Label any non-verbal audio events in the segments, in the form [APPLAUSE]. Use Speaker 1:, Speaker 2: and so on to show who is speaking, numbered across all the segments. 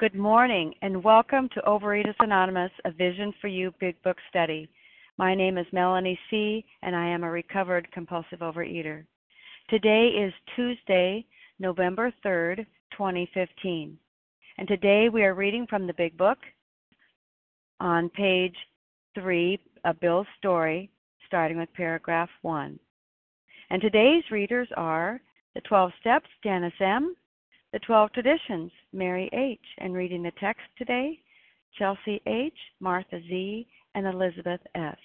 Speaker 1: Good morning and welcome to Overeaters Anonymous, a Vision for You Big Book Study. My name is Melanie C., and I am a recovered compulsive overeater. Today is Tuesday, November 3rd, 2015. And today we are reading from the Big Book on page 3 of Bill's story, starting with paragraph 1. And today's readers are The 12 Steps, Janice M., the 12 Traditions, Mary H., and reading the text today, Chelsea H., Martha Z., and Elizabeth S.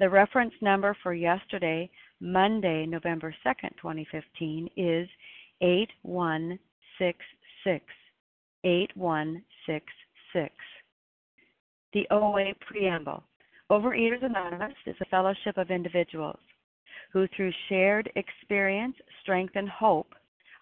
Speaker 1: The reference number for yesterday, Monday, November 2nd, 2015, is 8166. 8166. The OA Preamble. Overeaters Anonymous is a fellowship of individuals who, through shared experience, strength, and hope,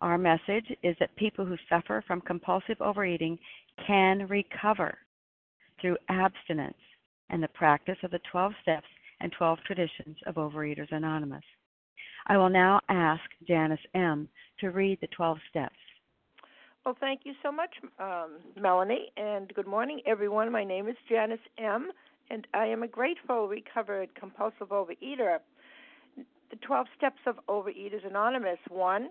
Speaker 1: our message is that people who suffer from compulsive overeating can recover through abstinence and the practice of the 12 steps and 12 traditions of Overeaters Anonymous. I will now ask Janice M. to read the 12 steps.
Speaker 2: Well, thank you so much, um, Melanie, and good morning, everyone. My name is Janice M., and I am a grateful, recovered, compulsive overeater. The 12 steps of Overeaters Anonymous. One,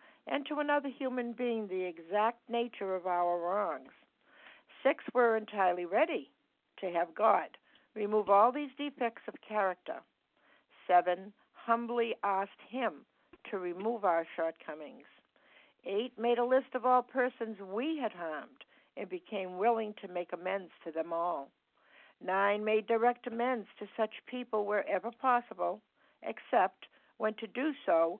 Speaker 2: and to another human being the exact nature of our wrongs. Six were entirely ready to have God remove all these defects of character. Seven humbly asked Him to remove our shortcomings. Eight made a list of all persons we had harmed and became willing to make amends to them all. Nine made direct amends to such people wherever possible, except when to do so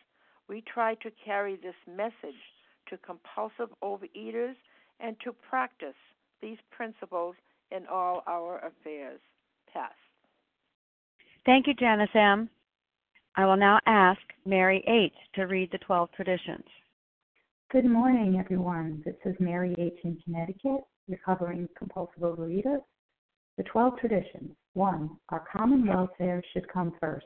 Speaker 2: we try to carry this message to compulsive overeaters and to practice these principles in all our affairs. Pass.
Speaker 1: Thank you, Janice M. I will now ask Mary H. to read the 12 traditions.
Speaker 3: Good morning, everyone. This is Mary H. in Connecticut, recovering compulsive overeater. The 12 traditions. 1. Our common welfare should come first.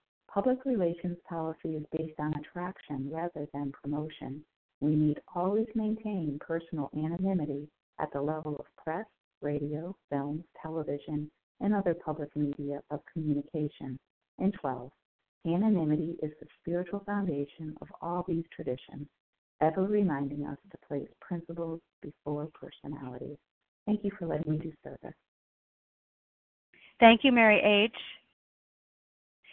Speaker 3: public relations policy is based on attraction rather than promotion. We need always maintain personal anonymity at the level of press, radio, films, television, and other public media of communication. And 12. Anonymity is the spiritual foundation of all these traditions, ever reminding us to place principles before personalities. Thank you for letting me do service.
Speaker 1: Thank you, Mary H.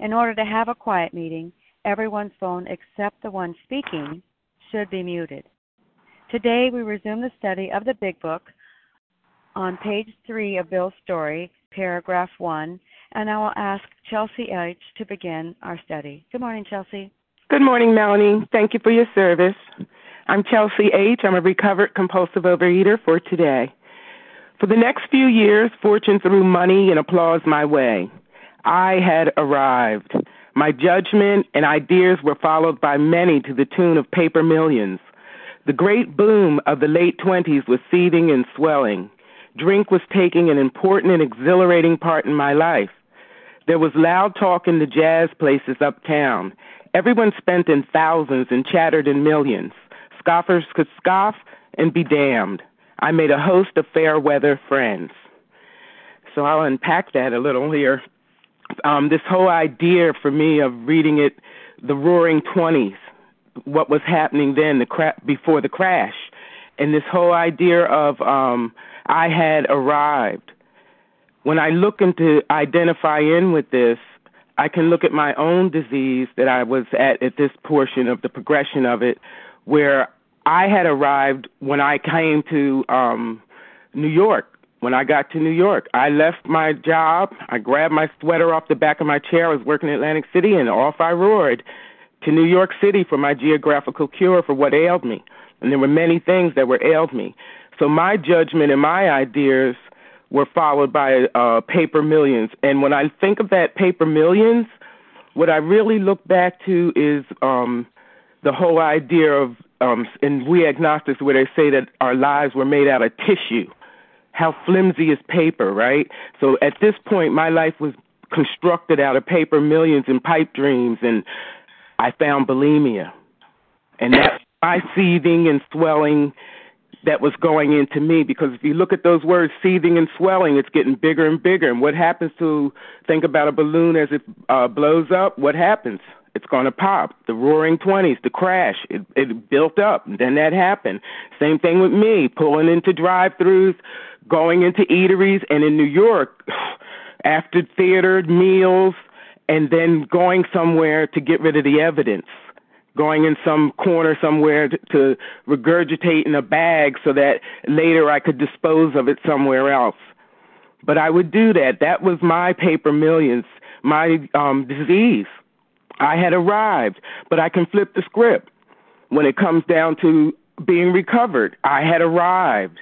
Speaker 1: In order to have a quiet meeting, everyone's phone except the one speaking should be muted. Today we resume the study of the Big Book on page 3 of Bill's story, paragraph 1, and I will ask Chelsea H. to begin our study. Good morning, Chelsea.
Speaker 4: Good morning, Melanie. Thank you for your service. I'm Chelsea H. I'm a recovered compulsive overeater for today. For the next few years, fortune threw money and applause my way. I had arrived. My judgment and ideas were followed by many to the tune of paper millions. The great boom of the late 20s was seething and swelling. Drink was taking an important and exhilarating part in my life. There was loud talk in the jazz places uptown. Everyone spent in thousands and chattered in millions. Scoffers could scoff and be damned. I made a host of fair weather friends. So I'll unpack that a little here. Um, this whole idea for me of reading it, the roaring 20s, what was happening then the cra- before the crash and this whole idea of um I had arrived. When I look into identify in with this, I can look at my own disease that I was at at this portion of the progression of it, where I had arrived when I came to um New York. When I got to New York, I left my job. I grabbed my sweater off the back of my chair. I was working in Atlantic City, and off I roared to New York City for my geographical cure for what ailed me. And there were many things that were ailed me. So my judgment and my ideas were followed by uh, paper millions. And when I think of that paper millions, what I really look back to is um, the whole idea of, um, and we agnostics, where they say that our lives were made out of tissue. How flimsy is paper, right? So at this point, my life was constructed out of paper millions and pipe dreams and I found bulimia. And that my seething and swelling that was going into me because if you look at those words seething and swelling it's getting bigger and bigger and what happens to think about a balloon as it uh blows up what happens it's going to pop the roaring 20s the crash it it built up and then that happened same thing with me pulling into drive-throughs going into eateries and in New York [SIGHS] after theater meals and then going somewhere to get rid of the evidence, going in some corner somewhere to, to regurgitate in a bag so that later I could dispose of it somewhere else. But I would do that. That was my paper millions, my um, disease. I had arrived, but I can flip the script when it comes down to being recovered, I had arrived.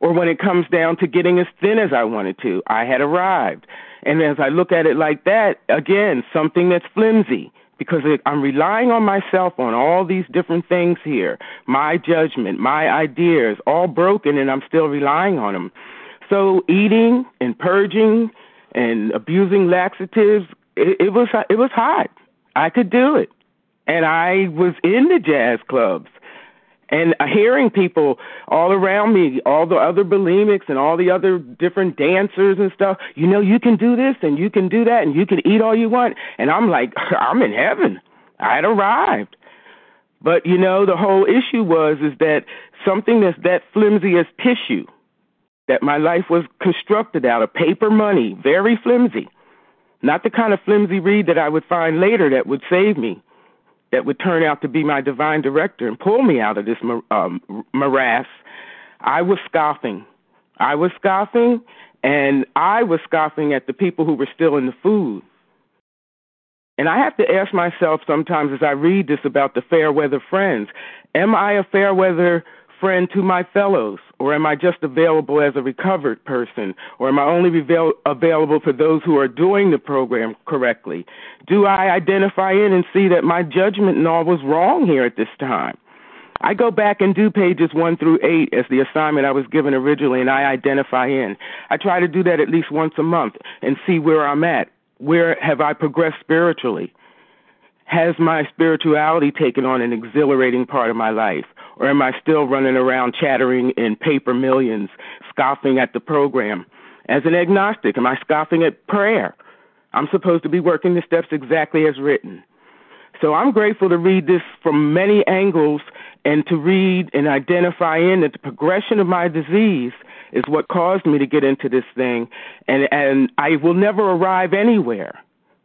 Speaker 4: Or when it comes down to getting as thin as I wanted to, I had arrived. And as I look at it like that, again, something that's flimsy because I'm relying on myself on all these different things here my judgment, my ideas, all broken, and I'm still relying on them. So eating and purging and abusing laxatives, it, it was it was hot. I could do it, and I was in the jazz clubs and hearing people all around me, all the other bulimics and all the other different dancers and stuff, you know, you can do this and you can do that and you can eat all you want. And I'm like, [LAUGHS] I'm in heaven. I had arrived. But you know, the whole issue was is that something that's that flimsy as tissue, that my life was constructed out of paper money, very flimsy. Not the kind of flimsy reed that I would find later that would save me that would turn out to be my divine director and pull me out of this um, morass, I was scoffing. I was scoffing, and I was scoffing at the people who were still in the food. And I have to ask myself sometimes as I read this about the fair weather friends, am I a fair weather friend to my fellows? Or am I just available as a recovered person? Or am I only avail- available for those who are doing the program correctly? Do I identify in and see that my judgment and all was wrong here at this time? I go back and do pages one through eight as the assignment I was given originally, and I identify in. I try to do that at least once a month and see where I'm at. Where have I progressed spiritually? Has my spirituality taken on an exhilarating part of my life? Or am I still running around chattering in paper millions, scoffing at the program? As an agnostic, am I scoffing at prayer? I'm supposed to be working the steps exactly as written. So I'm grateful to read this from many angles and to read and identify in that the progression of my disease is what caused me to get into this thing and and I will never arrive anywhere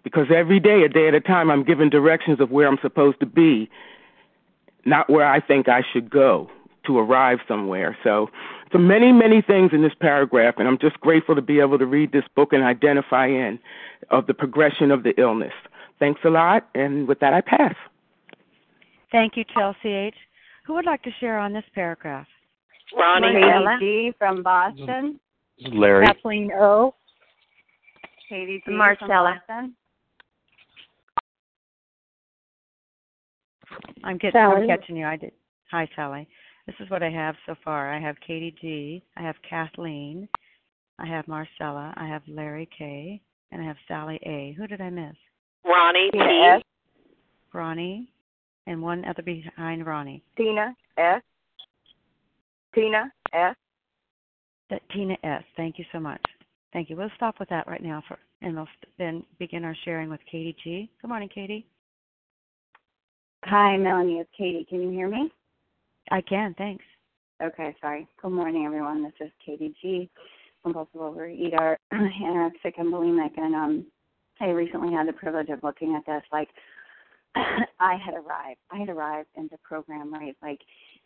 Speaker 4: because every day a day at a time I'm given directions of where I'm supposed to be not where I think I should go to arrive somewhere. So, so many, many things in this paragraph, and I'm just grateful to be able to read this book and identify in of the progression of the illness. Thanks a lot, and with that, I pass.
Speaker 1: Thank you, Chelsea H. Who would like to share on this paragraph?
Speaker 5: Ronnie
Speaker 6: G. from Boston.
Speaker 7: Larry.
Speaker 6: Kathleen O. Katie G.
Speaker 5: Marcella.
Speaker 6: From Boston.
Speaker 1: I'm getting
Speaker 6: Sally.
Speaker 1: I'm catching you. I did. Hi, Sally. This is what I have so far. I have Katie G. I have Kathleen. I have Marcella. I have Larry K. And I have Sally A. Who did I miss?
Speaker 5: Ronnie P.
Speaker 6: Tina
Speaker 1: Ronnie. And one other behind Ronnie.
Speaker 6: Tina S. Tina S.
Speaker 1: That Tina S. Thank you so much. Thank you. We'll stop with that right now for, and we'll then begin our sharing with Katie G. Good morning, Katie.
Speaker 8: Hi, Melanie. It's Katie. Can you hear me?
Speaker 1: I can. Thanks.
Speaker 8: Okay, sorry. Good morning, everyone. This is Katie G, compulsive overeater, anorexic and bulimic, and um, I recently had the privilege of looking at this. Like, [CLEARS THROAT] I had arrived. I had arrived in the program, right? Like,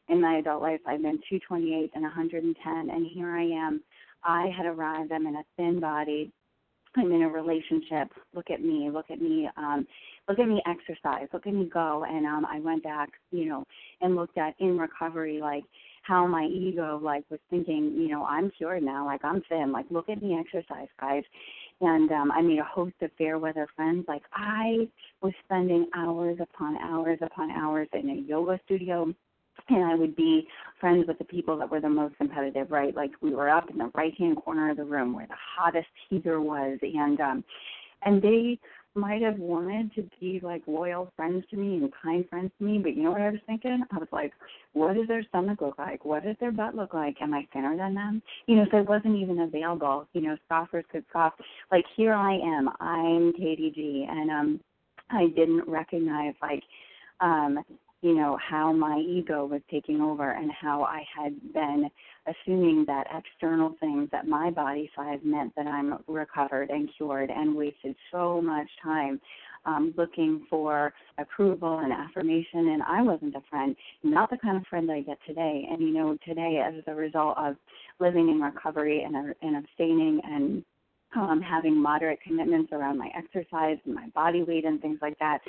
Speaker 8: in my adult life, I've been 228 and 110, and here I am. I had arrived. I'm in a thin body. I'm in a relationship. Look at me. Look at me. Um, look at me exercise. Look at me go. And um, I went back, you know, and looked at in recovery, like how my ego, like, was thinking, you know, I'm cured now. Like I'm thin. Like look at me exercise, guys. And um, I made a host of fair weather friends. Like I was spending hours upon hours upon hours in a yoga studio and I would be friends with the people that were the most competitive, right? Like we were up in the right hand corner of the room where the hottest heater was and um and they might have wanted to be like loyal friends to me and kind friends to me, but you know what I was thinking? I was like, what does their stomach look like? What does their butt look like? Am I thinner than them? You know, so it wasn't even available. You know, scoffers could scoff. Like here I am, I'm Katie G and um I didn't recognize like um you know, how my ego was taking over and how I had been assuming that external things that my body size meant that I'm recovered and cured and wasted so much time um, looking for approval and affirmation. And I wasn't a friend, not the kind of friend I get today. And, you know, today, as a result of living in recovery and, and abstaining and um, having moderate commitments around my exercise and my body weight and things like that,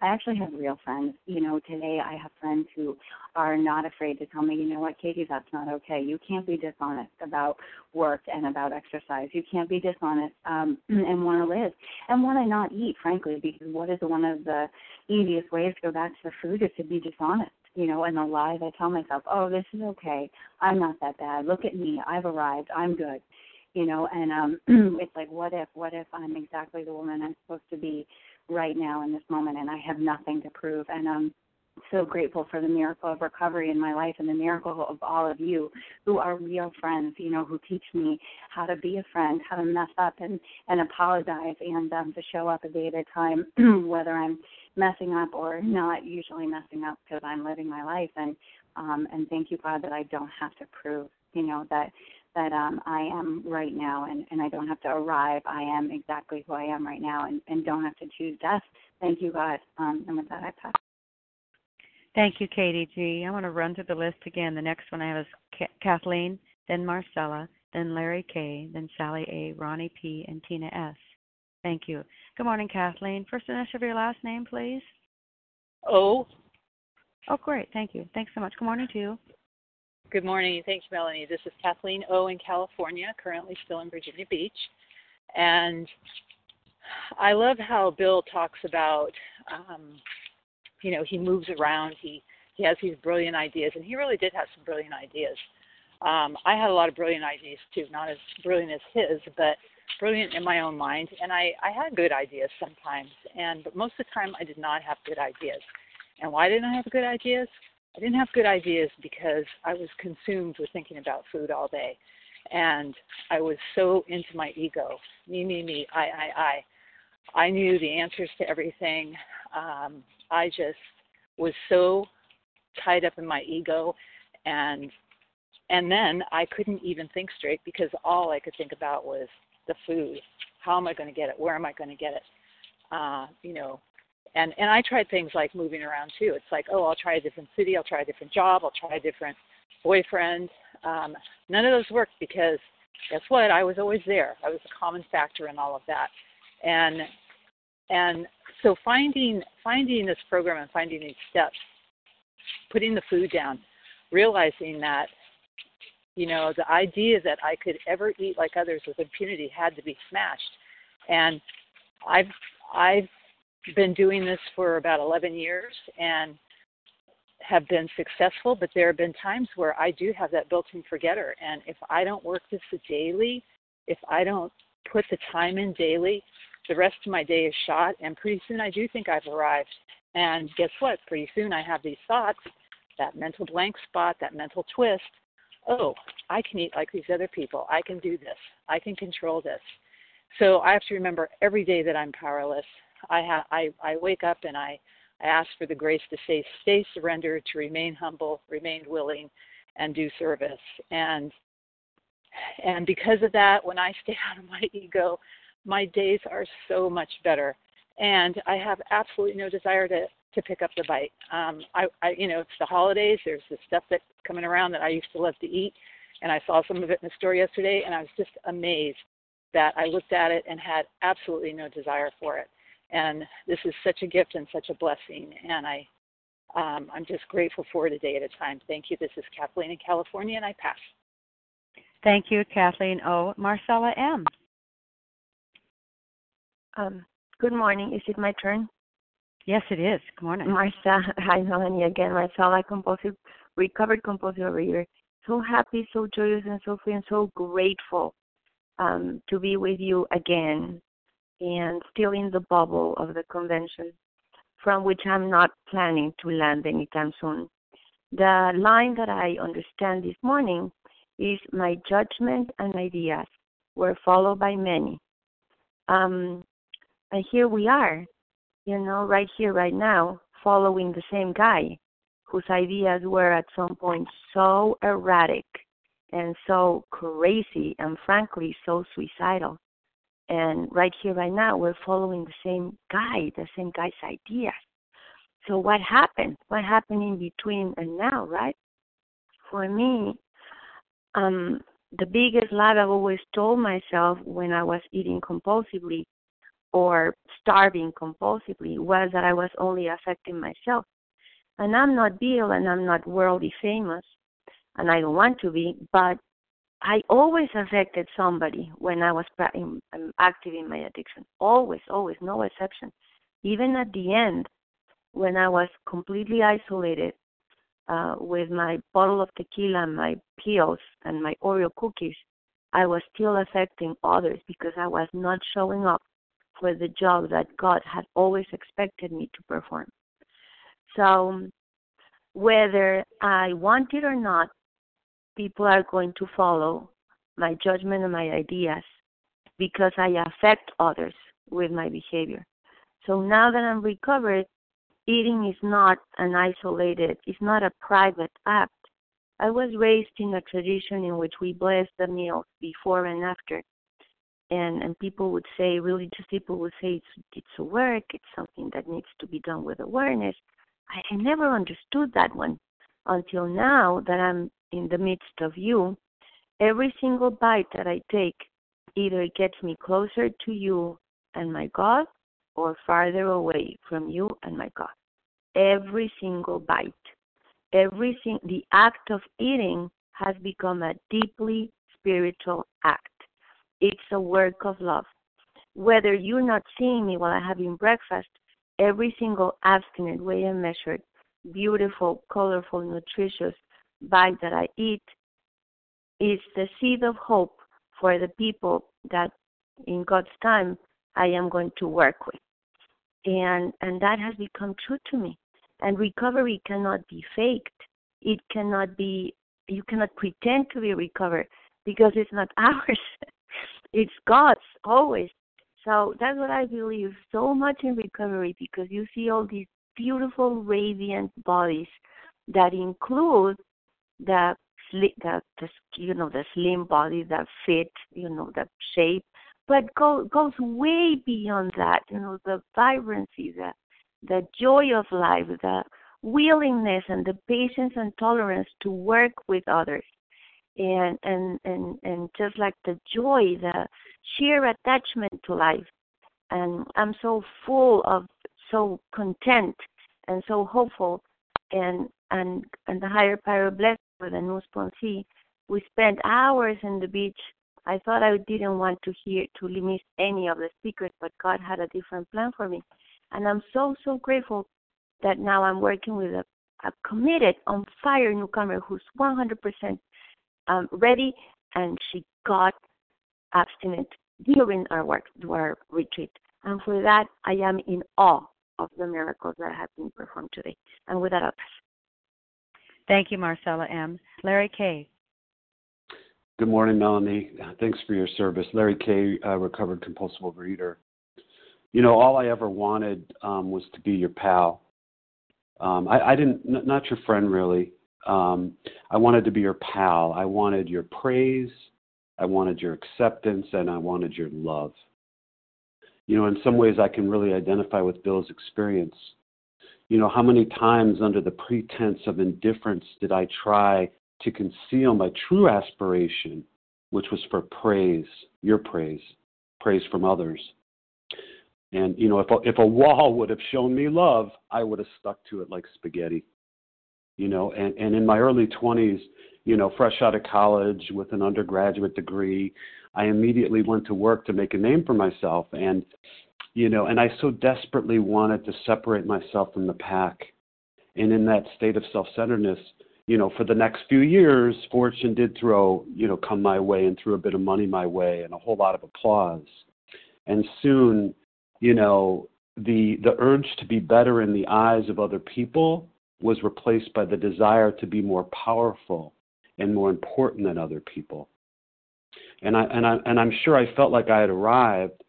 Speaker 8: I actually have real friends. You know, today I have friends who are not afraid to tell me, you know what, Katie, that's not okay. You can't be dishonest about work and about exercise. You can't be dishonest um, [CLEARS THROAT] and want to live and want to not eat, frankly, because what is one of the easiest ways to go back to the food is to be dishonest you know, and the lies I tell myself, oh, this is okay. I'm not that bad. Look at me. I've arrived. I'm good you know and um [CLEARS THROAT] it's like what if what if i'm exactly the woman i'm supposed to be right now in this moment and i have nothing to prove. And um so grateful for the miracle of recovery in my life and the miracle of all of you who are real friends, you know, who teach me how to be a friend, how to mess up and and apologize and um to show up a day at a time [CLEARS THROAT] whether I'm messing up or not usually messing up because I'm living my life. And um and thank you God that I don't have to prove, you know, that that um, I am right now, and, and I don't have to arrive. I am exactly who I am right now, and, and don't have to choose death. Thank you, God. Um, and with that, I pass.
Speaker 1: Thank you, Katie G. I want to run through the list again. The next one I have is Kathleen, then Marcella, then Larry K., then Sally A., Ronnie P., and Tina S. Thank you. Good morning, Kathleen. First initial of your last name, please.
Speaker 5: O.
Speaker 1: Oh, great. Thank you. Thanks so much. Good morning to you.
Speaker 5: Good morning. Thanks, Melanie. This is Kathleen O. in California, currently still in Virginia Beach. And I love how Bill talks about, um, you know, he moves around. He he has these brilliant ideas, and he really did have some brilliant ideas. Um, I had a lot of brilliant ideas too, not as brilliant as his, but brilliant in my own mind. And I I had good ideas sometimes, and but most of the time I did not have good ideas. And why didn't I have good ideas? I didn't have good ideas because I was consumed with thinking about food all day. And I was so into my ego me, me, me, I, I, I. I knew the answers to everything. Um, I just was so tied up in my ego and and then I couldn't even think straight because all I could think about was the food. How am I going to get it? Where am I going to get it? Uh, you know, and and I tried things like moving around too. It's like, oh, I'll try a different city, I'll try a different job, I'll try a different boyfriend. Um, none of those worked because guess what? I was always there. I was a common factor in all of that, and and so finding finding this program and finding these steps, putting the food down, realizing that you know the idea that I could ever eat like others with impunity had to be smashed, and I've I've been doing this for about 11 years and have been successful, but there have been times where I do have that built in forgetter. And if I don't work this daily, if I don't put the time in daily, the rest of my day is shot. And pretty soon I do think I've arrived. And guess what? Pretty soon I have these thoughts, that mental blank spot, that mental twist. Oh, I can eat like these other people. I can do this. I can control this. So I have to remember every day that I'm powerless I ha- I I wake up and I I ask for the grace to say stay surrendered, to remain humble, remain willing, and do service. And and because of that, when I stay [LAUGHS] out of my ego, my days are so much better. And I have absolutely no desire to to pick up the bite. Um, I, I, you know, it's the holidays. There's the stuff that's coming around that I used to love to eat, and I saw some of it in the store yesterday, and I was just amazed that I looked at it and had absolutely no desire for it. And this is such a gift and such a blessing. And I, um, I'm just grateful for it a day at a time. Thank you. This is Kathleen in California, and I pass.
Speaker 1: Thank you, Kathleen O. Marcella M.
Speaker 7: Um, good morning. Is it my turn?
Speaker 1: Yes, it is. Good morning.
Speaker 7: Marcella, [LAUGHS] hi, Melanie again. Marcella, compulsive, recovered compulsive overeater. So happy, so joyous, and so free, and so grateful um, to be with you again and still in the bubble of the convention, from which I'm not planning to land anytime soon. The line that I understand this morning is my judgment and ideas were followed by many. Um, and here we are, you know, right here, right now, following the same guy whose ideas were at some point so erratic and so crazy and frankly so suicidal and right here, right now, we're following the same guy, the same guy's ideas. So what happened? What happened in between and now, right? For me, um, the biggest lie I've always told myself when I was eating compulsively or starving compulsively was that I was only affecting myself. And I'm not Bill and I'm not worldly famous and I don't want to be, but I always affected somebody when I was active in my addiction. Always, always, no exception. Even at the end, when I was completely isolated uh, with my bottle of tequila and my pills and my Oreo cookies, I was still affecting others because I was not showing up for the job that God had always expected me to perform. So, whether I want it or not, people are going to follow my judgment and my ideas because I affect others with my behavior. So now that I'm recovered, eating is not an isolated, it's not a private act. I was raised in a tradition in which we bless the meals before and after and and people would say religious people would say it's it's a work it's something that needs to be done with awareness i, I never understood that one until now that i'm in the midst of you every single bite that i take either gets me closer to you and my god or farther away from you and my god every single bite every everything the act of eating has become a deeply spiritual act it's a work of love. Whether you're not seeing me while I'm having breakfast, every single abstinent, weighed and measured, beautiful, colorful, nutritious bite that I eat is the seed of hope for the people that in God's time I am going to work with. And and that has become true to me. And recovery cannot be faked. It cannot be you cannot pretend to be recovered because it's not [LAUGHS] ours. it's God's always. So that's what I believe so much in recovery because you see all these beautiful, radiant bodies that include the the, the you know the slim body that fit you know the shape, but go, goes way beyond that. You know the vibrancy, the the joy of life, the willingness and the patience and tolerance to work with others and and and and just like the joy the sheer attachment to life and i'm so full of so content and so hopeful and and and the higher power blessed with a new sponsee we spent hours in the beach i thought i didn't want to hear to miss any of the speakers but god had a different plan for me and i'm so so grateful that now i'm working with a, a committed on fire newcomer who's 100% um, ready, and she got abstinent during our work, our retreat. And for that, I am in awe of the miracles that have been performed today. And with that, I'll pass.
Speaker 1: Thank you, Marcella M. Larry K.
Speaker 9: Good morning, Melanie. Thanks for your service. Larry K., uh, recovered compulsive overeater. You know, all I ever wanted um, was to be your pal. Um, I, I didn't, n- not your friend really. Um, I wanted to be your pal. I wanted your praise. I wanted your acceptance, and I wanted your love. You know, in some ways, I can really identify with Bill's experience. You know, how many times, under the pretense of indifference, did I try to conceal my true aspiration, which was for praise, your praise, praise from others? And, you know, if a, if a wall would have shown me love, I would have stuck to it like spaghetti you know, and, and in my early 20s, you know, fresh out of college with an undergraduate degree, I immediately went to work to make a name for myself. And, you know, and I so desperately wanted to separate myself from the pack. And in that state of self centeredness, you know, for the next few years, fortune did throw, you know, come my way and threw a bit of money my way and a whole lot of applause. And soon, you know, the the urge to be better in the eyes of other people was replaced by the desire to be more powerful and more important than other people. And I and I and I'm sure I felt like I had arrived,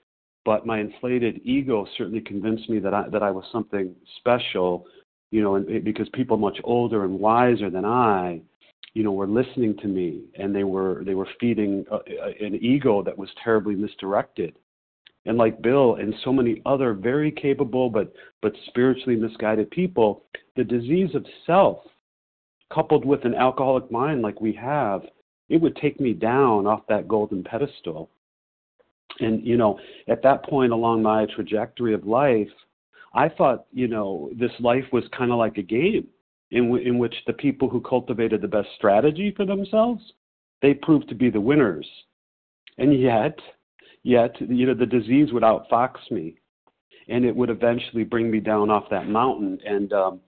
Speaker 9: but my inflated ego certainly convinced me that I that I was something special, you know, and because people much older and wiser than I, you know, were listening to me and they were they were feeding a, a, an ego that was terribly misdirected. And like Bill and so many other very capable but but spiritually misguided people, the disease of self, coupled with an alcoholic mind like we have, it would take me down off that golden pedestal. And, you know, at that point along my trajectory of life, I thought, you know, this life was kind of like a game in, w- in which the people who cultivated the best strategy for themselves, they proved to be the winners. And yet, yet, you know, the disease would outfox me and it would eventually bring me down off that mountain. And, um,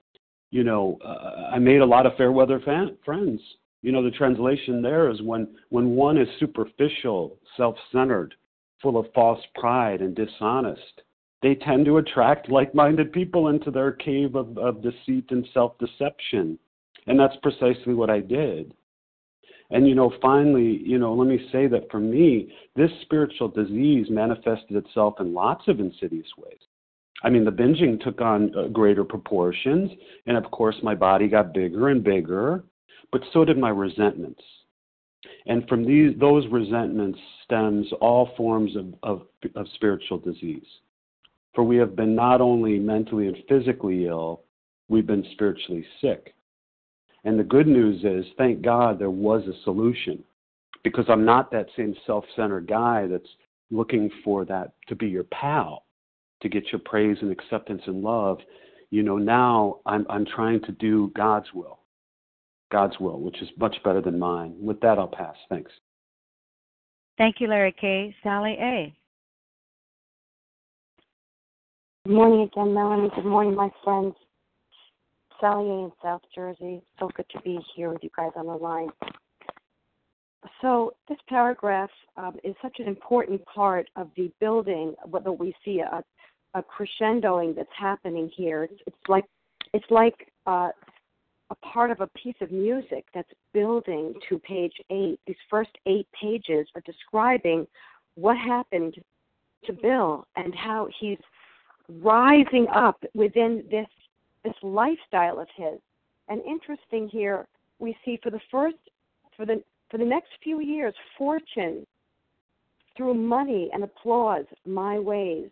Speaker 9: you know, uh, I made a lot of fair weather fan- friends. You know, the translation there is when, when one is superficial, self centered, full of false pride and dishonest, they tend to attract like minded people into their cave of, of deceit and self deception. And that's precisely what I did. And, you know, finally, you know, let me say that for me, this spiritual disease manifested itself in lots of insidious ways. I mean, the binging took on uh, greater proportions, and of course, my body got bigger and bigger, but so did my resentments. And from these, those resentments stems all forms of, of, of spiritual disease. For we have been not only mentally and physically ill, we've been spiritually sick. And the good news is, thank God there was a solution because I'm not that same self centered guy that's looking for that to be your pal to get your praise and acceptance and love, you know, now I'm I'm trying to do God's will. God's will, which is much better than mine. With that I'll pass. Thanks.
Speaker 1: Thank you, Larry K. Sally A.
Speaker 10: Good morning again, Melanie. Good morning, my friends. Sally A. in South Jersey. So good to be here with you guys on the line. So this paragraph um, is such an important part of the building. Whether we see a, a crescendoing that's happening here. It's, it's like it's like uh, a part of a piece of music that's building to page eight. These first eight pages are describing what happened to Bill and how he's rising up within this this lifestyle of his. And interesting here, we see for the first for the for the next few years, fortune threw money and applause, my ways,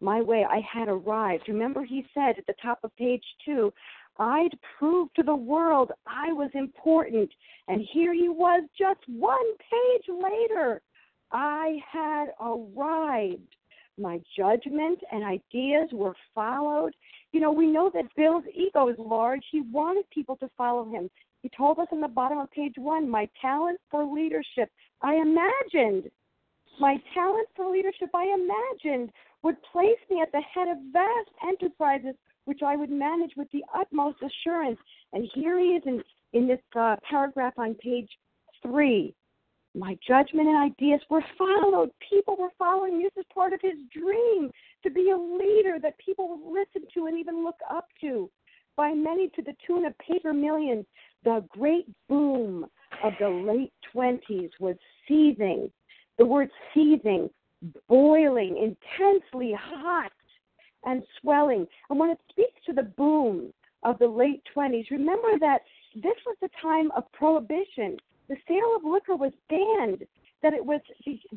Speaker 10: my way. I had arrived. Remember, he said at the top of page two, I'd prove to the world I was important. And here he was just one page later. I had arrived. My judgment and ideas were followed. You know, we know that Bill's ego is large. He wanted people to follow him. He told us on the bottom of page one, my talent for leadership. I imagined my talent for leadership, I imagined, would place me at the head of vast enterprises which I would manage with the utmost assurance. And here he is in, in this uh, paragraph on page three. My judgment and ideas were followed. People were following. This is part of his dream to be a leader that people would listen to and even look up to. By many to the tune of paper millions, the great boom of the late 20s was seething. The word seething boiling, intensely hot, and swelling. And when it speaks to the boom of the late 20s, remember that this was the time of prohibition. The sale of liquor was banned. That it was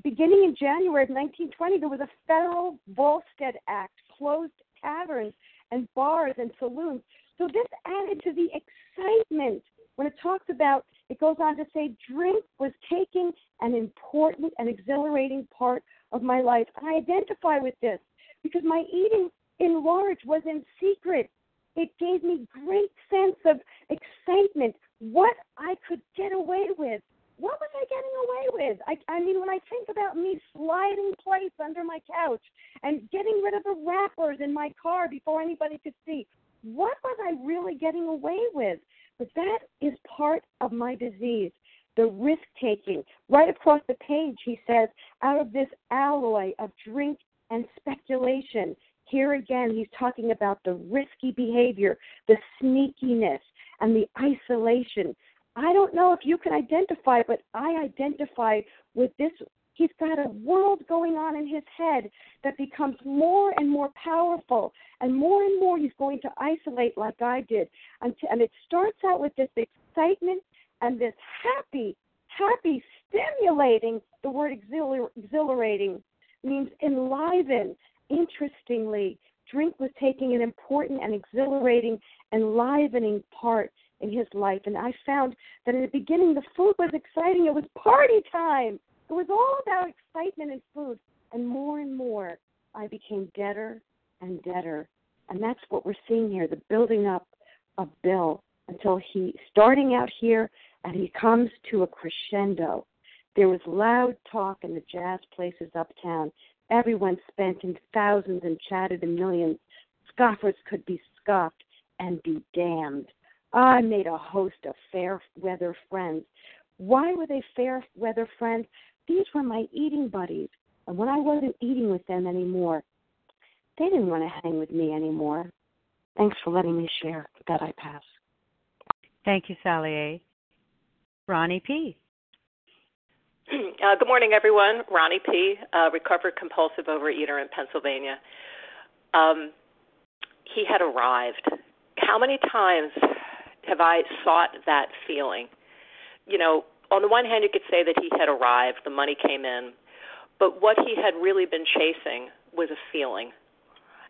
Speaker 10: beginning in January of 1920, there was a federal Volstead Act, closed taverns and bars and saloons. So this added to the excitement when it talks about, it goes on to say, drink was taking an important and exhilarating part of my life. I identify with this because my eating in large was in secret. It gave me great sense of excitement, what I could get away with. What was I getting away with? I, I mean, when I think about me sliding plates under my couch and getting rid of the wrappers in my car before anybody could see, what was I really getting away with? But that is part of my disease the risk taking. Right across the page, he says, out of this alloy of drink and speculation. Here again, he's talking about the risky behavior, the sneakiness, and the isolation. I don't know if you can identify, but I identify with this. He's got a world going on in his head that becomes more and more powerful, and more and more he's going to isolate like I did. And it starts out with this excitement and this happy, happy, stimulating, the word exhilar- exhilarating means enliven. Interestingly, drink was taking an important and exhilarating, enlivening part in his life. And I found that in the beginning, the food was exciting. It was party time. It was all about excitement and food. And more and more, I became deader and deader. And that's what we're seeing here the building up of Bill until he, starting out here, and he comes to a crescendo. There was loud talk in the jazz places uptown. Everyone spent in thousands and chatted in millions. Scoffers could be scoffed and be damned. I made a host of fair weather friends. Why were they fair weather friends? These were my eating buddies. And when I wasn't eating with them anymore, they didn't want to hang with me anymore. Thanks for letting me share. that, I pass.
Speaker 1: Thank you, Sally A. Ronnie P.
Speaker 11: Uh, good morning, everyone. Ronnie P., uh, recovered compulsive overeater in Pennsylvania. Um, he had arrived. How many times have I sought that feeling? You know, on the one hand, you could say that he had arrived, the money came in, but what he had really been chasing was a feeling.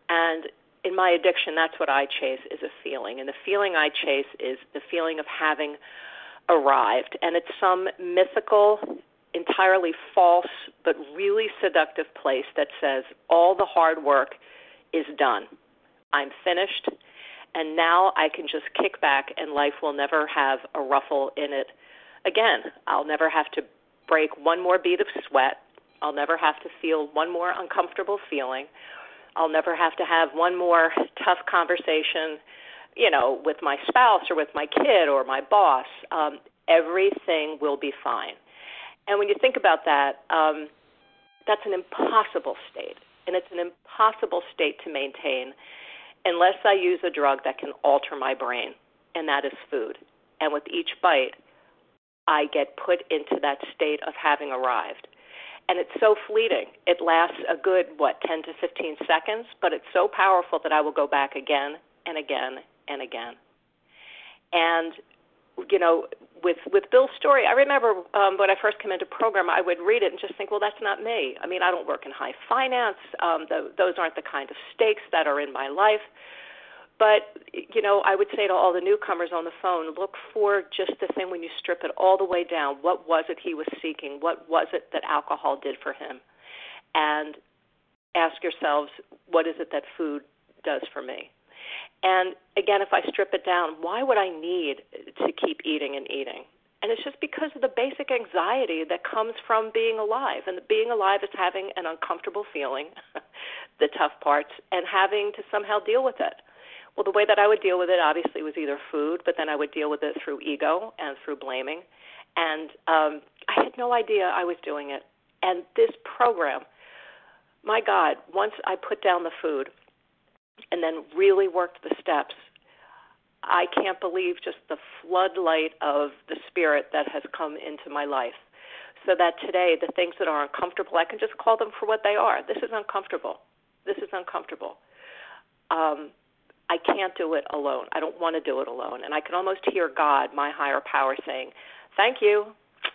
Speaker 11: And in my addiction, that's what I chase is a feeling. And the feeling I chase is the feeling of having arrived. And it's some mythical, entirely false, but really seductive place that says all the hard work is done. I'm finished. And now I can just kick back, and life will never have a ruffle in it again. I'll never have to break one more bead of sweat. I'll never have to feel one more uncomfortable feeling. I'll never have to have one more tough conversation, you know, with my spouse or with my kid or my boss. Um, everything will be fine. And when you think about that, um, that's an impossible state, and it's an impossible state to maintain unless I use a drug that can alter my brain, and that is food. And with each bite, I get put into that state of having arrived and it's so fleeting. It lasts a good what 10 to 15 seconds, but it's so powerful that I will go back again and again and again. And you know, with with Bill's story, I remember um, when I first came into program, I would read it and just think, well, that's not me. I mean, I don't work in high finance. Um, the, those aren't the kind of stakes that are in my life. But you know, I would say to all the newcomers on the phone, look for just the thing when you strip it all the way down. What was it he was seeking? What was it that alcohol did for him? And ask yourselves, what is it that food does for me? And again, if I strip it down, why would I need to keep eating and eating? And it's just because of the basic anxiety that comes from being alive. And being alive is having an uncomfortable feeling, [LAUGHS] the tough parts, and having to somehow deal with it. Well, the way that I would deal with it obviously was either food, but then I would deal with it through ego and through blaming. And um, I had no idea I was doing it. And this program, my God, once I put down the food and then really worked the steps, I can't believe just the floodlight of the spirit that has come into my life. So that today, the things that are uncomfortable, I can just call them for what they are. This is uncomfortable. This is uncomfortable. Um, I can't do it alone. I don't want to do it alone. And I can almost hear God, my higher power, saying, Thank you.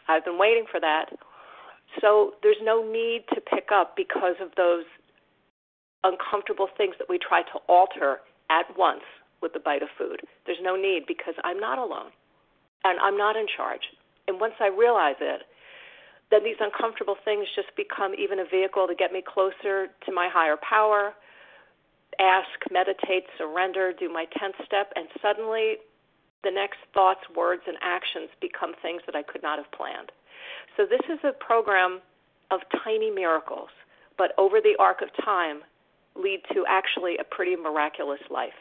Speaker 11: I've been waiting for that. So there's no need to pick up because of those uncomfortable things that we try to alter at once with the bite of food. There's no need because I'm not alone and I'm not in charge. And once I realize it, then these uncomfortable things just become even a vehicle to get me closer to my higher power ask, meditate, surrender, do my 10th step, and suddenly the next thoughts, words, and actions become things that I could not have planned. So, this is a program of tiny miracles, but over the arc of time, lead to actually a pretty miraculous life.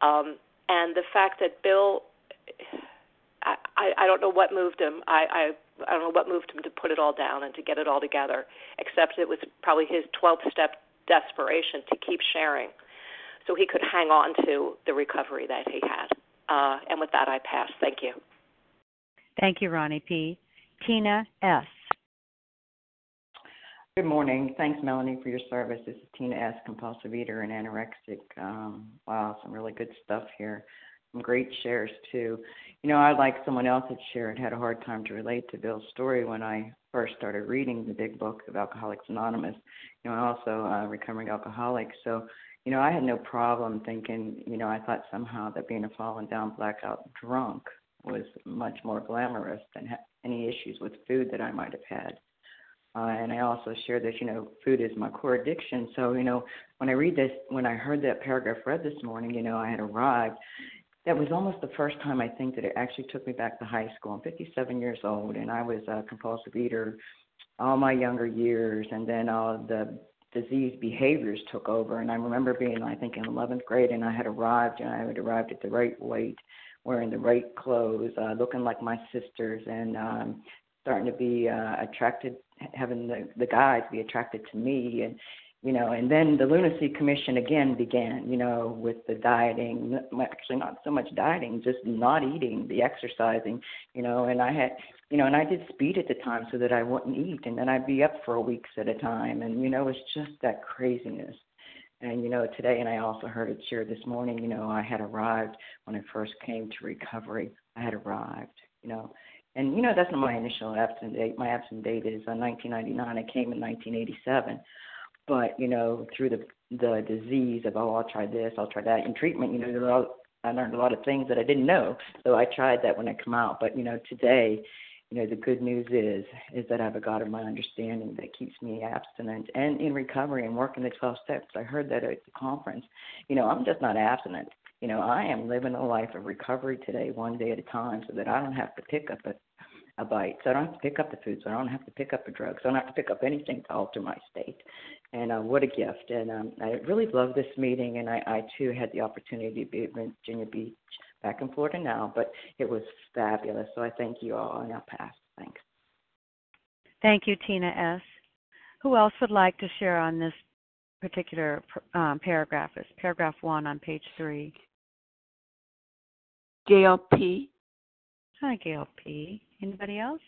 Speaker 11: Um, and the fact that Bill, I, I, don't know what moved him. I, I I don't know what moved him to put it all down and to get it all together, except it was probably his 12th step desperation to keep sharing so he could hang on to the recovery that he had. Uh, and with that, I pass. Thank you.
Speaker 1: Thank you, Ronnie P. Tina S.
Speaker 12: Good morning. Thanks, Melanie, for your service. This is Tina S., compulsive eater and anorexic. Um, wow, some really good stuff here. Some great shares, too. You know, I, like someone else had shared, had a hard time to relate to Bill's story when I first started reading the big book of Alcoholics Anonymous. You know, I'm also a recovering alcoholic. So, you know, I had no problem thinking, you know, I thought somehow that being a fallen down blackout drunk was much more glamorous than ha- any issues with food that I might have had. Uh, and I also share that, you know, food is my core addiction. So, you know, when I read this, when I heard that paragraph read this morning, you know, I had arrived. That was almost the first time I think that it actually took me back to high school. I'm 57 years old, and I was a compulsive eater all my younger years, and then all the disease behaviors took over. And I remember being, I think, in 11th grade, and I had arrived, and I had arrived at the right weight, wearing the right clothes, uh, looking like my sisters, and um, starting to be uh, attracted, having the the guys be attracted to me, and you know, and then the lunacy commission again began, you know, with the dieting, actually not so much dieting, just not eating, the exercising, you know, and I had, you know, and I did speed at the time so that I wouldn't eat, and then I'd be up for weeks at a time, and you know, it's just that craziness. And you know, today, and I also heard it shared this morning. You know, I had arrived when I first came to recovery. I had arrived. You know, and you know that's not my initial absent date. My absent date is uh, 1999. I came in 1987 but you know through the the disease of oh I'll try this I'll try that. In treatment you know I learned a lot of things that I didn't know so I tried that when I come out. But you know today you know the good news is is that I have a God of my understanding that keeps me abstinent and in recovery and working the 12 steps. I heard that at the conference. You know I'm just not abstinent you know I am living a life of recovery today one day at a time so that I don't have to pick up a a bite. So I don't have to pick up the food. So I don't have to pick up a drug. So I don't have to pick up anything to alter my state. And uh, what a gift. And um, I really love this meeting. And I, I, too, had the opportunity to be at Virginia Beach, back in Florida now. But it was fabulous. So I thank you all. And I'll pass. Thanks.
Speaker 1: Thank you, Tina S. Who else would like to share on this particular um, paragraph? It's paragraph one on page three.
Speaker 13: Gail P.
Speaker 1: Hi, Gail P. Anybody else?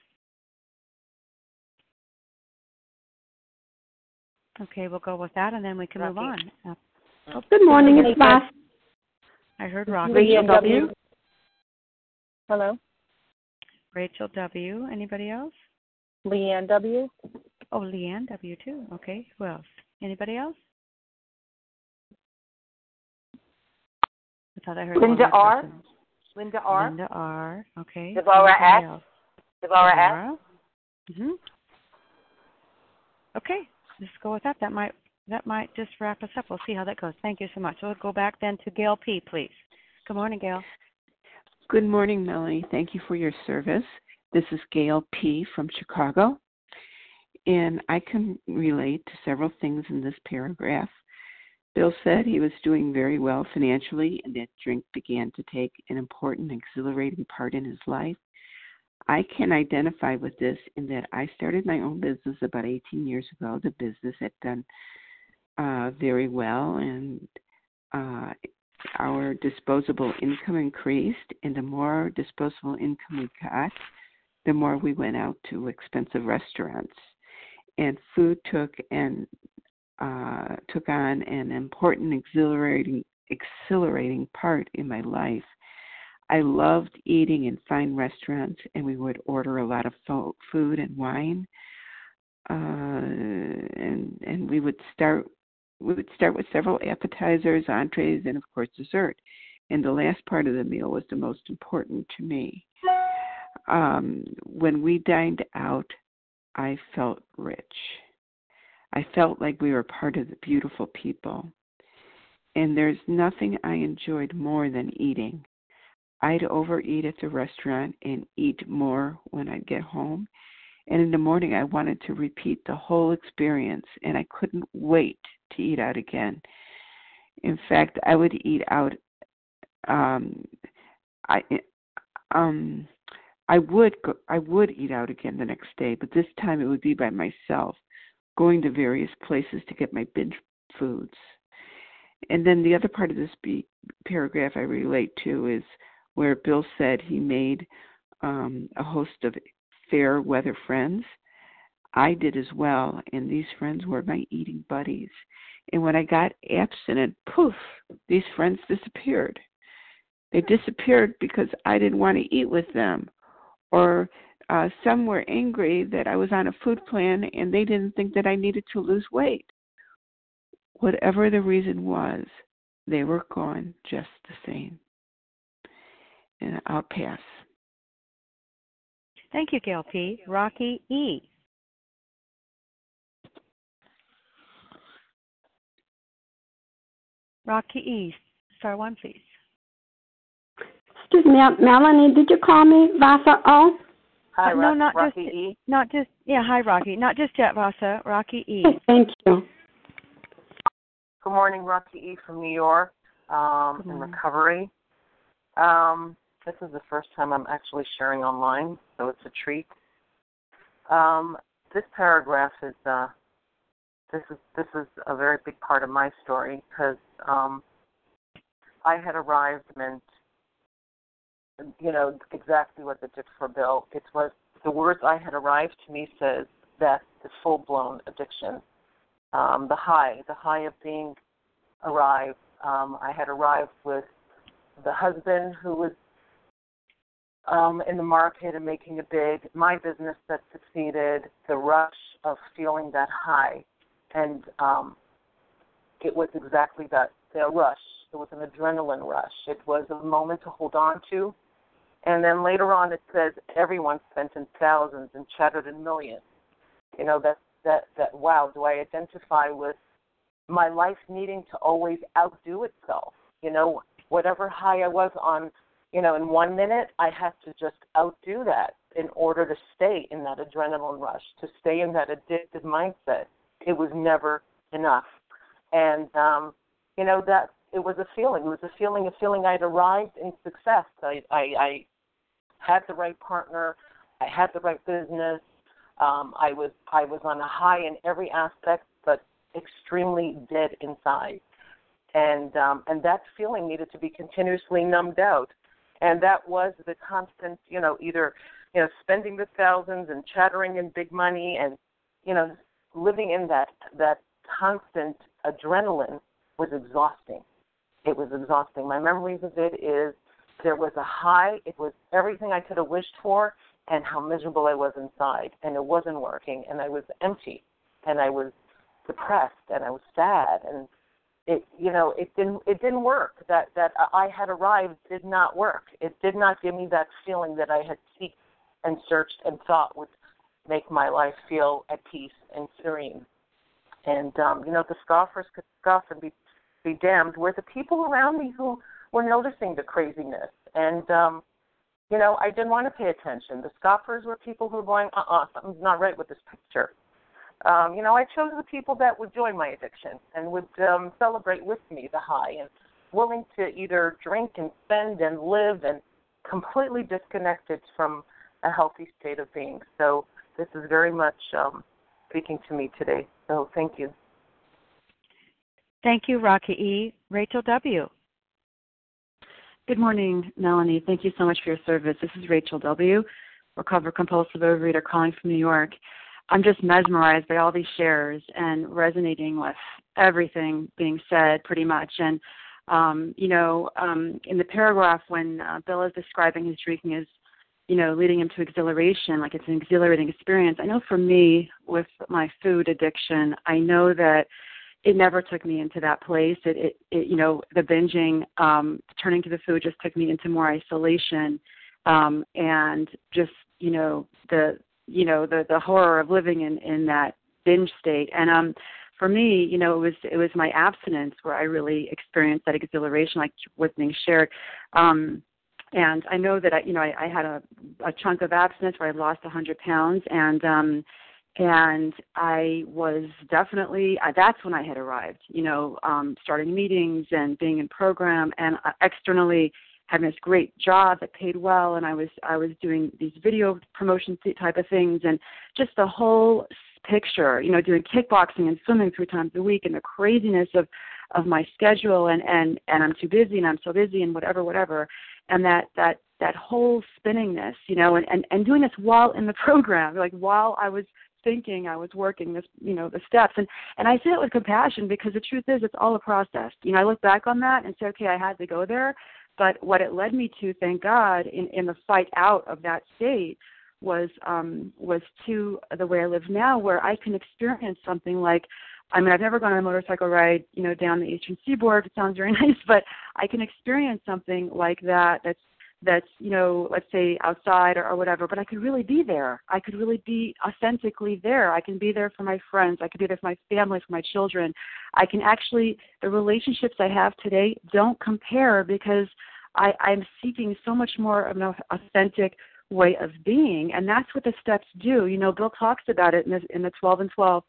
Speaker 1: Okay, we'll go with that, and then we can
Speaker 14: Rocky.
Speaker 1: move on.
Speaker 14: Oh, Good morning, it's Boss.
Speaker 1: I heard Rocky.
Speaker 14: Rachel W. Hello.
Speaker 1: Rachel W. Anybody else?
Speaker 14: Leanne W.
Speaker 1: Oh, Leanne W. too. Okay. Who else? Anybody else? I thought I heard
Speaker 6: Linda R.
Speaker 1: person.
Speaker 6: Linda R.
Speaker 1: Linda R. Okay.
Speaker 6: Deborah
Speaker 1: Anybody
Speaker 6: S.
Speaker 1: else?
Speaker 6: Deborah S.
Speaker 1: Mhm. Okay, let's go with that. That might that might just wrap us up. We'll see how that goes. Thank you so much. We'll go back then to Gail P. Please. Good morning, Gail.
Speaker 13: Good morning, Melanie. Thank you for your service. This is Gail P. from Chicago, and I can relate to several things in this paragraph. Bill said he was doing very well financially and that drink began to take an important, exhilarating part in his life. I can identify with this in that I started my own business about 18 years ago. The business had done uh, very well, and uh, our disposable income increased. And the more disposable income we got, the more we went out to expensive restaurants. And food took an uh, took on an important, exhilarating, exhilarating part in my life. I loved eating in fine restaurants, and we would order a lot of fo- food and wine. Uh, and and we would start we would start with several appetizers, entrees, and of course dessert. And the last part of the meal was the most important to me. Um, when we dined out, I felt rich. I felt like we were part of the beautiful people. And there's nothing I enjoyed more than eating. I'd overeat at the restaurant and eat more when I'd get home. And in the morning, I wanted to repeat the whole experience, and I couldn't wait to eat out again. In fact, I would eat out. Um, I um, I would go, I would eat out again the next day, but this time it would be by myself going to various places to get my binge foods. And then the other part of this be- paragraph I relate to is where Bill said he made um, a host of fair weather friends. I did as well, and these friends were my eating buddies. And when I got abstinent, poof, these friends disappeared. They disappeared because I didn't want to eat with them, or uh, some were angry that I was on a food plan and they didn't think that I needed to lose weight. Whatever the reason was, they were gone just the same. And I'll pass.
Speaker 1: Thank you, Gail P. Rocky E. Rocky E. Star one, please.
Speaker 14: Excuse me, Melanie, did you call me Vasa O?
Speaker 6: Hi,
Speaker 1: uh, no, not
Speaker 6: Rocky
Speaker 1: just
Speaker 6: E.
Speaker 1: not just yeah. Hi, Rocky. Not just yet, Vasa. Rocky E.
Speaker 14: Thank you.
Speaker 6: Good morning, Rocky E from New York. Um, in recovery. Um, this is the first time I'm actually sharing online, so it's a treat. Um, this paragraph is uh, this is this is a very big part of my story because um, I had arrived meant you know exactly what the did for Bill. It was the words I had arrived to me says that the full blown addiction, um, the high, the high of being arrived. Um, I had arrived with the husband who was um, in the market and making a big, my business that succeeded, the rush of feeling that high, and um, it was exactly that the rush. It was an adrenaline rush. It was a moment to hold on to, and then later on it says everyone spent in thousands and chattered in millions. You know that that that wow. Do I identify with my life needing to always outdo itself? You know, whatever high I was on you know, in one minute, I had to just outdo that in order to stay in that adrenaline rush, to stay in that addicted mindset. It was never enough. And, um, you know, that it was a feeling. It was a feeling, a feeling I'd arrived in success. I, I, I had the right partner. I had the right business. Um, I was, I was on a high in every aspect, but extremely dead inside. And, um, and that feeling needed to be continuously numbed out and that was the constant, you know, either you know spending the thousands and chattering in big money and you know living in that that constant adrenaline was exhausting. It was exhausting. My memories of it is there was a high. It was everything I could have wished for, and how miserable I was inside, and it wasn't working, and I was empty, and I was depressed, and I was sad, and it you know it didn't it didn't work. That that i had arrived did not work. It did not give me that feeling that i had seeked and searched and thought would make my life feel at peace and serene. And um you know the scoffers could scoff and be be damned. Were the people around me who were noticing the craziness and um you know i didn't want to pay attention the scoffers were people who were going uh uh something's not right with this picture um, you know, I chose the people that would join my addiction and would um, celebrate with me the high and willing to either drink and spend and live and completely disconnected from a healthy state of being. So this is very much um, speaking to me today. So thank you.
Speaker 1: Thank you, Rocky E. Rachel W.
Speaker 15: Good morning, Melanie. Thank you so much for your service. This is Rachel W., recovered compulsive overeater calling from New York. I'm just mesmerized by all these shares and resonating with everything being said pretty much. And, um, you know, um, in the paragraph when uh, Bill is describing his drinking as, you know, leading him to exhilaration, like it's an exhilarating experience. I know for me, with my food addiction, I know that it never took me into that place. It, it, it you know, the binging, um, turning to the food just took me into more isolation, um, and just, you know, the you know the the horror of living in in that binge state. And um for me you know it was it was my abstinence where i really experienced that exhilaration like what's being shared. Um and i know that i you know i, I had a a chunk of abstinence where i lost a hundred pounds. And um and i was definitely uh, that's when i had arrived you know um starting meetings and being in program. And uh, externally having this great job that paid well. And I was I was doing these video promotion type of things. And just the whole picture, you know, doing kickboxing and swimming three times a week and the craziness of of my schedule. And and and I'm too busy and I'm so busy and whatever whatever. And that that that whole spinningness, you know, and and and doing this while in the [LAUGHS] program, like while I was thinking I was working this, you know, the steps. And and I say it with compassion because the truth is it's all a process. You know, I look back on that and say, okay, I had to go there, but what it led me to, thank God, in, in the fight out of that state was um, was to the way I live now, where I can experience something like I mean, I've never gone on a motorcycle ride, you know, down the eastern seaboard. It sounds very [LAUGHS] nice, but I can experience something like that. That's that's you know let's say outside or, or whatever but i could really be there. I could really be authentically there. I can be there for my friends. I can be there for my family for my children. I can actually the relationships i have today don't compare because i i'm seeking so much more of an authentic way of being and that's what the steps do. You know bill talks about it in the in the 12 and 12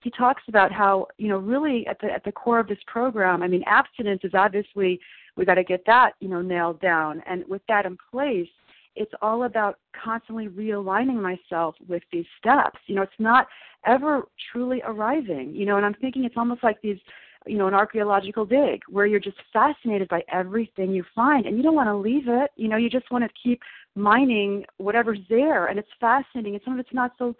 Speaker 15: he talks about how you know really at the at the core of this program i mean abstinence is obviously we got to get that you know nailed down. And with that in place it's all about constantly realigning myself with these steps. You know it's not ever truly arriving you know and i'm thinking it's almost like these you know an archaeological dig where you're just fascinated by everything you find and you don't want to leave it. You know you just want to keep mining whatever's there and it's fascinating and some of it's not so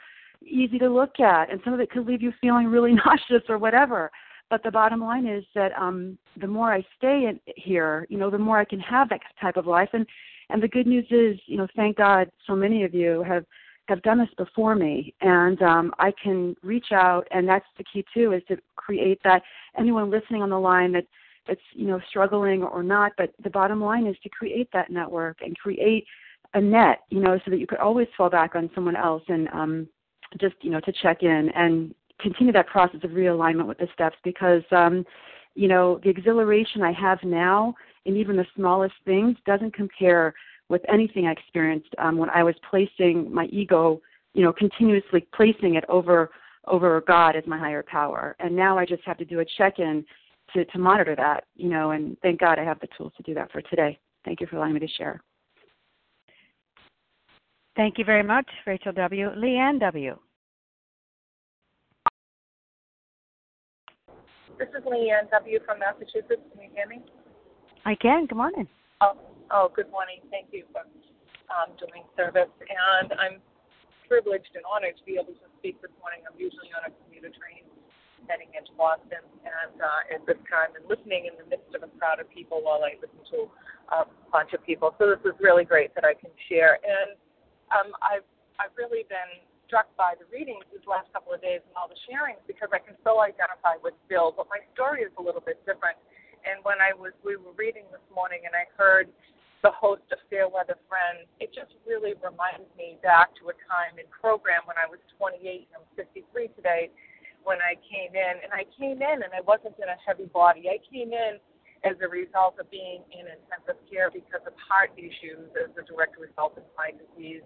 Speaker 15: easy to look at and some of it could leave you feeling really [LAUGHS] nauseous or whatever but the bottom line is that um, the more I stay in here, you know, the more I can have that type of life. And and the good news is, you know, thank God, so many of you have have done this before me, and um, I can reach out. And that's the key too, is to create that. Anyone listening on the line that that's you know struggling or not, but the bottom line is to create that network and create a net, you know, so that you could always fall back on someone else and um, just you know to check in and continue that process of realignment with the steps because um, you know the exhilaration I have now in even the smallest things doesn't compare with anything I experienced um, when I was placing my ego, you know, continuously placing it over over God as my higher power. And now I just have to do a check-in to, to monitor that, you know, and thank God I have the tools to do that for today. Thank you for allowing me to share.
Speaker 1: Thank you very much, Rachel W. Leanne W.
Speaker 16: This is Leanne W. from Massachusetts. Can you hear me?
Speaker 1: I can. Good morning.
Speaker 16: Oh, oh good morning. Thank you for um, doing service. And I'm privileged and honored to be able to speak this morning. I'm usually on a commuter train heading into Boston, and uh, at this time, and listening in the midst of a crowd of people while I listen to a bunch of people. So this is really great that I can share. And um, I've I've really been struck by the readings these last couple of days and all the sharings because I can so identify with Bill, but my story is a little bit different. And when I was we were reading this morning and I heard the host of Fairweather Friends, it just really reminded me back to a time in program when I was 28 and I'm 53 today when I came in. And I came in and I wasn't in a heavy body. I came in as a result of being in intensive care because of heart issues as a direct result of my disease.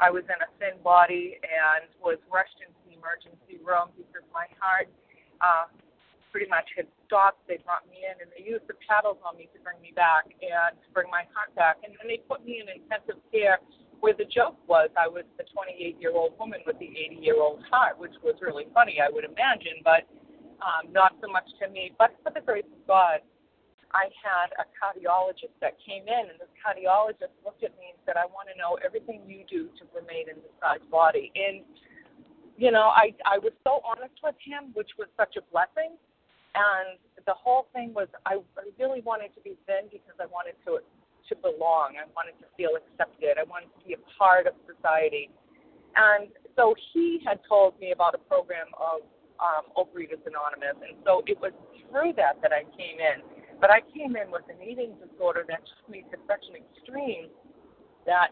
Speaker 16: I was in a thin body and was rushed into the emergency room because my heart uh, pretty much had stopped. They brought me in and they used the paddles on me to bring me back and to bring my heart back. And then they put me in intensive care where the joke was I was the 28 year old woman with the 80 year old heart, which was really funny, I would imagine, but um, not so much to me. But for the grace of God, I had a cardiologist that came in, and this cardiologist looked at me and said, "I want to know everything you do to remain in this guy's body." And you know, I I was so honest with him, which was such a blessing. And the whole thing was, I, I really wanted to be thin because I wanted to to belong. I wanted to feel accepted. I wanted to be a part of society. And so he had told me about a program of um, Overeaters Anonymous, and so it was through that that I came in. But I came in with an eating disorder that took me to such an extreme that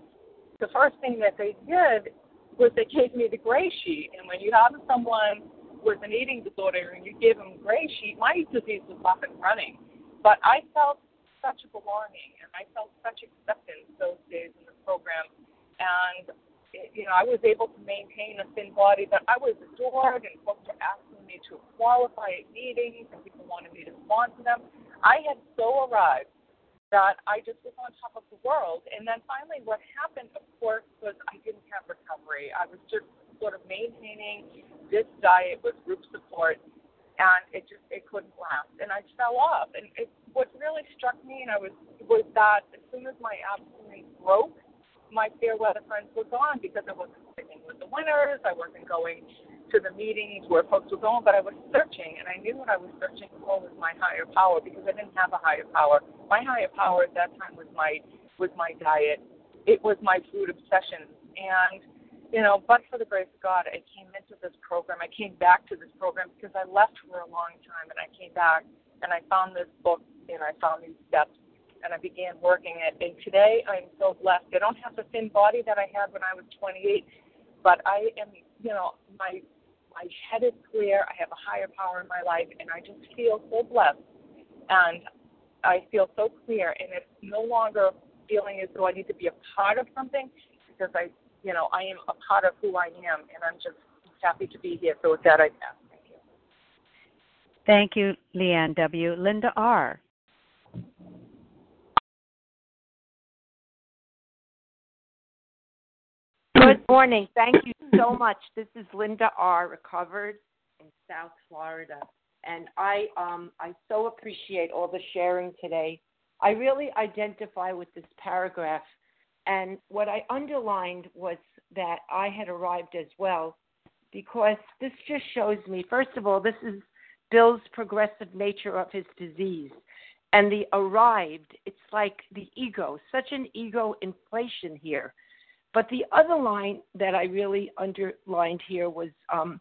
Speaker 16: the first thing that they did was they gave me the gray sheet. And when you have someone with an eating disorder and you give them gray sheet, my disease was up and running. But I felt such a belonging and I felt such acceptance those days in the program. And you know, I was able to maintain a thin body, but I was adored and folks were asking me to qualify at meetings and people wanted me to sponsor them. I had so arrived that I just was on top of the world. And then finally, what happened, of course, was I didn't have recovery. I was just sort of maintaining this diet with group support, and it just it couldn't last, and I fell off. And it, what really struck me, and I was was that as soon as my abstinence broke, my fair weather friends were gone because I wasn't sticking with the winners. I wasn't going to the meetings where folks were going, but I was searching, and I knew what I was searching for was my higher power because I didn't have a higher power. My higher power at that time was my was my diet. It was my food obsession, and you know, but for the grace of God, I came into this program. I came back to this program because I left for a long time, and I came back and I found this book and I found these steps, and I began working it. And today I'm so blessed. I don't have the thin body that I had when I was 28, but I am, you know, my my head is clear. I have a higher power in my life, and I just feel so blessed. And I feel so clear, and it's no longer feeling as though I need to be a part of something because I, you know, I am a part of who I am, and I'm just happy to be here. So with that, I pass. Thank you.
Speaker 1: Thank you, Leanne W. Linda R.
Speaker 17: Good [CLEARS THROAT] morning. Thank you so much. This is Linda R. Recovered in South Florida, and I um I so appreciate all the sharing today. I really identify with this paragraph, and what I underlined was that I had arrived as well, because this just shows me. First of all, this is Bill's progressive nature of his disease. And the arrived, it's like the ego, such an ego inflation here but the other line that I really underlined here was um,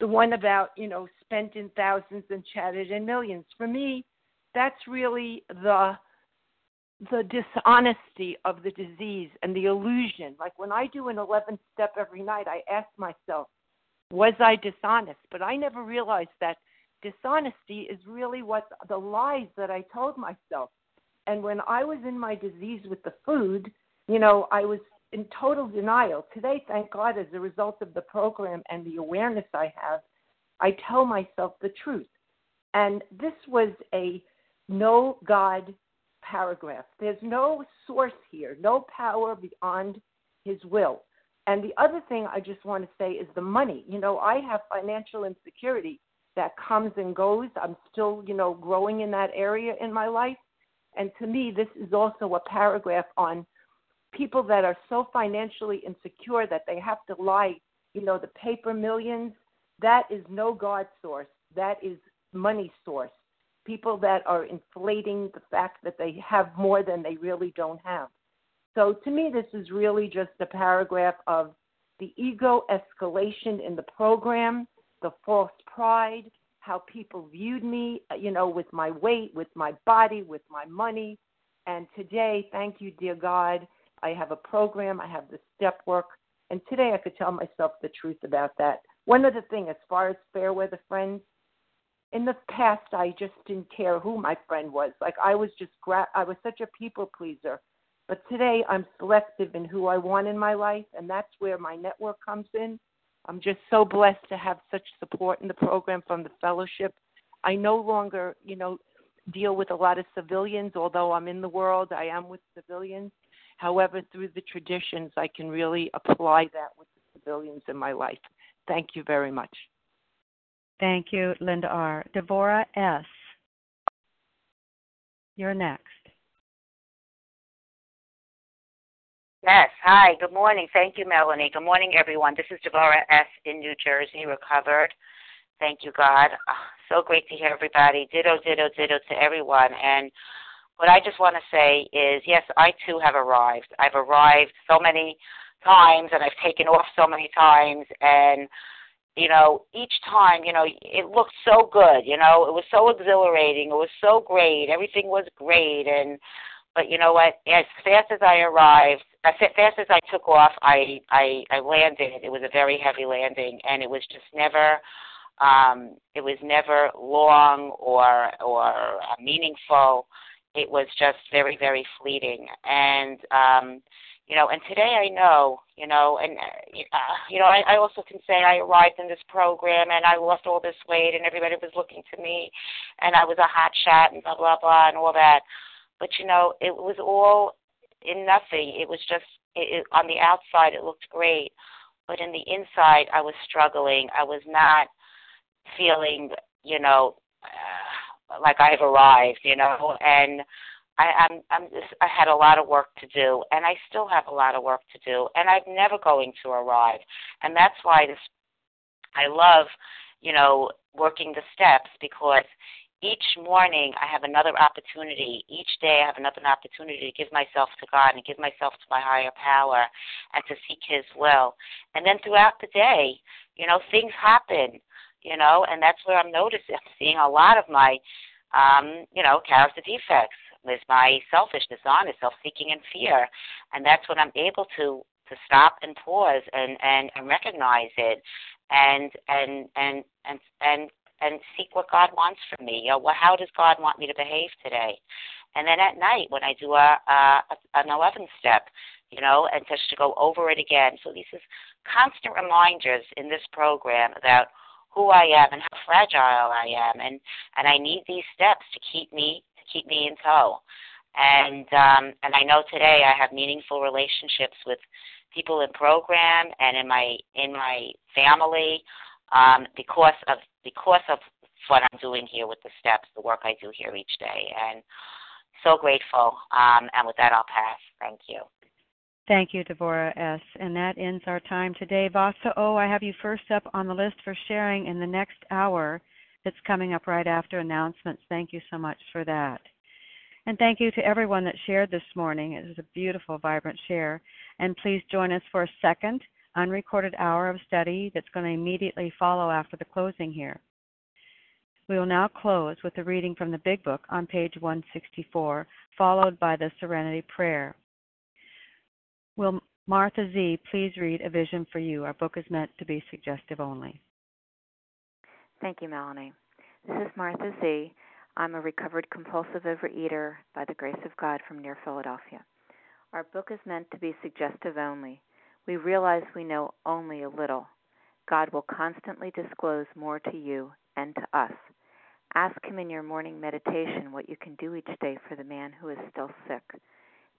Speaker 17: the one about, you know, spent in thousands and chatted in millions. For me, that's really the the dishonesty of the disease and the illusion. Like when I do an 11th step every night, I ask myself, was I dishonest? But I never realized that dishonesty is really what the lies that I told myself. And when I was in my disease with the food, you know, I was in total denial. Today, thank God, as a result of the program and the awareness I have, I tell myself the truth. And this was a no God paragraph. There's no source here, no power beyond His will. And the other thing I just want to say is the money. You know, I have financial insecurity that comes and goes. I'm still, you know, growing in that area in my life. And to me, this is also a paragraph on people that are so financially insecure that they have to lie, you know, the paper millions, that is no God source. That is money source. People that are inflating the fact that they have more than they really don't have. So to me, this is really just a paragraph of the ego escalation in the program, the false pride, how people viewed me, you know, with my weight, with my body, with my money. And today, thank you, dear God, I have a program, I have the step work, and today I could tell myself the truth about that. One other thing, as far as fair weather friends, in the past I just didn't care who my friend was. Like I was just gra- I was such a people pleaser. But today I'm selective in who I want in my life, and that's where my network comes in. I'm just so blessed to have such support in the program from the fellowship. I no longer, you know, deal with a lot of civilians, although I'm in the world, I am with civilians. However, through the traditions, I can really apply that with the civilians in my life. Thank you very much.
Speaker 1: Thank you, Linda R. Devora S. You're next.
Speaker 18: Yes. Hi. Good morning. Thank you, Melanie. Good morning, everyone. This is Devora S. in New Jersey, recovered. Thank you, God. Oh, so great to hear everybody. Ditto, ditto, ditto to everyone. And what I just want to say is, yes, I too have arrived. I've arrived so many times, and I've taken off so many times, and you know, each time, you know, it looked so good. You know, it was so exhilarating. It was so great. Everything was great, and but you know what? As fast as I arrived, as fast as I took off, I I, I landed. It was a very heavy landing, and it was just never. Um, it was never long or or uh, meaningful it was just very very fleeting. And um you know and today i know you know and uh, you know I, I also can say i arrived in this program and i lost all this weight and everybody was looking to me and i was a hot shot and blah blah blah and all that. But you know it was all in nothing. It was just it, it, on the outside it looked great but in the inside i was struggling. I was not feeling you know uh, like I've arrived, you know, and I, I'm I'm just I had a lot of work to do and I still have a lot of work to do and I'm never going to arrive. And that's why this I love, you know, working the steps because each morning I have another opportunity. Each day I have another opportunity to give myself to God and give myself to my higher power and to seek His will. And then throughout the day, you know, things happen you know, and that's where I'm noticing, I'm seeing a lot of my, um, you know, character defects. is my selfishness on is self-seeking and fear, and that's when I'm able to to stop and pause and and, and recognize it, and and and and and and seek what God wants from me. You know, well, how does God want me to behave today? And then at night when I do a, a an 11 step, you know, and just to go over it again. So these is constant reminders in this program about who I am and how fragile I am, and and I need these steps to keep me to keep me in tow. And um, and I know today I have meaningful relationships with people in program and in my in my family um, because of because of what I'm doing here with the steps, the work I do here each day, and so grateful. Um, and with that, I'll pass. Thank you.
Speaker 1: Thank you, Devorah S. And that ends our time today. Vasa O, oh, I have you first up on the list for sharing in the next hour that's coming up right after announcements. Thank you so much for that. And thank you to everyone that shared this morning. It was a beautiful, vibrant share. And please join us for a second unrecorded hour of study that's going to immediately follow after the closing here. We will now close with a reading from the Big Book on page 164, followed by the Serenity Prayer. Will Martha Z please read A Vision for You? Our book is meant to be suggestive only.
Speaker 19: Thank you, Melanie. This is Martha Z. I'm a recovered compulsive overeater by the grace of God from near Philadelphia. Our book is meant to be suggestive only. We realize we know only a little. God will constantly disclose more to you and to us. Ask Him in your morning meditation what you can do each day for the man who is still sick.